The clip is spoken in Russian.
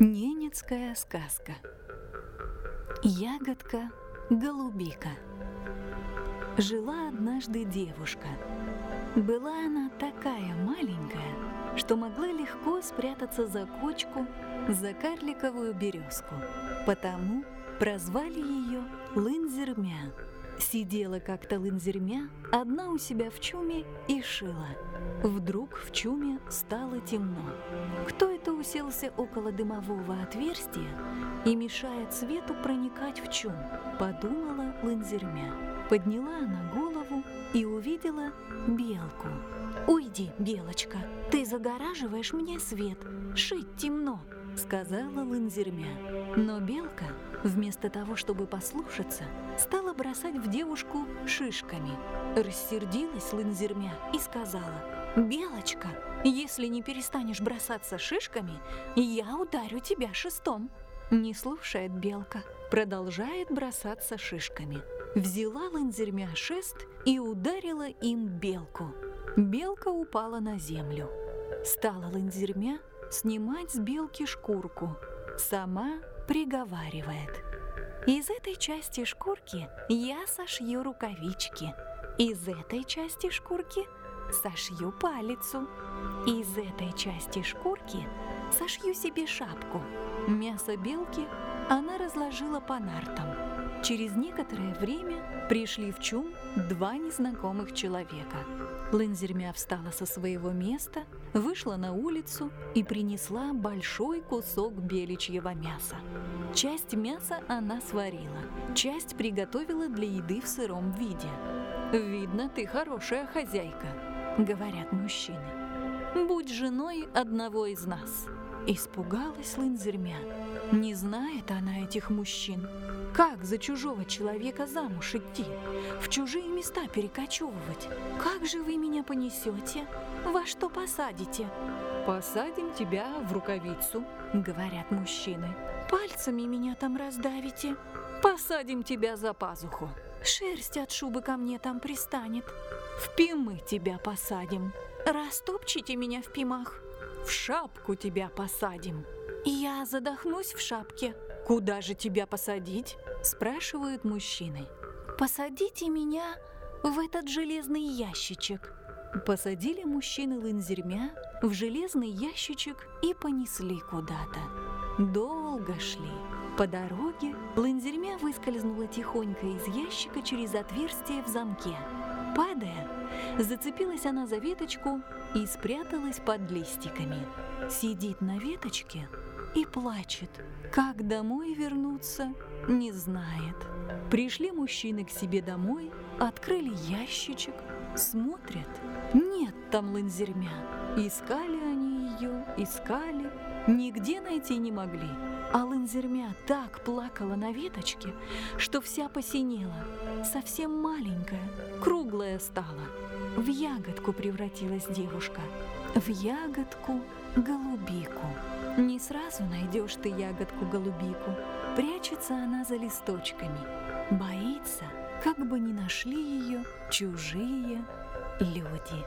Ненецкая сказка Ягодка-голубика Жила однажды девушка. Была она такая маленькая, что могла легко спрятаться за кочку, за карликовую березку. Потому прозвали ее Лынзермя. Сидела как-то Лынзермя одна у себя в чуме и шила. Вдруг в чуме стало темно. Кто это уселся около дымового отверстия и мешает свету проникать в чум? Подумала Лынзермя. Подняла она голову и увидела белку. «Уйди, белочка, ты загораживаешь мне свет, шить темно», — сказала Лынзермя. Но белка, вместо того, чтобы послушаться, стала бросать в девушку шишками. Рассердилась Лынзермя и сказала, «Белочка, если не перестанешь бросаться шишками, я ударю тебя шестом». Не слушает белка, продолжает бросаться шишками. Взяла Лынзермя шест и ударила им белку. Белка упала на землю. Стала Лынзермя снимать с белки шкурку. Сама приговаривает. Из этой части шкурки я сошью рукавички. Из этой части шкурки сошью палицу. Из этой части шкурки сошью себе шапку. Мясо белки она разложила по нартам. Через некоторое время пришли в чум два незнакомых человека. Лынзермя встала со своего места, вышла на улицу и принесла большой кусок беличьего мяса. Часть мяса она сварила, часть приготовила для еды в сыром виде. «Видно, ты хорошая хозяйка», — говорят мужчины. «Будь женой одного из нас». Испугалась Лынзермя. Не знает она этих мужчин. Как за чужого человека замуж идти? В чужие места перекочевывать? Как же вы меня понесете? Во что посадите? Посадим тебя в рукавицу, говорят мужчины. Пальцами меня там раздавите. Посадим тебя за пазуху. Шерсть от шубы ко мне там пристанет. В пимы тебя посадим. Растопчите меня в пимах. В шапку тебя посадим. Я задохнусь в шапке. Куда же тебя посадить? Спрашивают мужчины. Посадите меня в этот железный ящичек. Посадили мужчины лынзермя в железный ящичек и понесли куда-то. Долго шли. По дороге лынзермя выскользнула тихонько из ящика через отверстие в замке. Падая, зацепилась она за веточку и спряталась под листиками. Сидит на веточке и плачет. Как домой вернуться, не знает. Пришли мужчины к себе домой, открыли ящичек, смотрят. Нет там лынзермя. Искали они ее, искали, нигде найти не могли. А лынзермя так плакала на веточке, что вся посинела, совсем маленькая, круглая стала. В ягодку превратилась девушка, в ягодку-голубику. Не сразу найдешь ты ягодку-голубику, прячется она за листочками, боится, как бы не нашли ее чужие люди.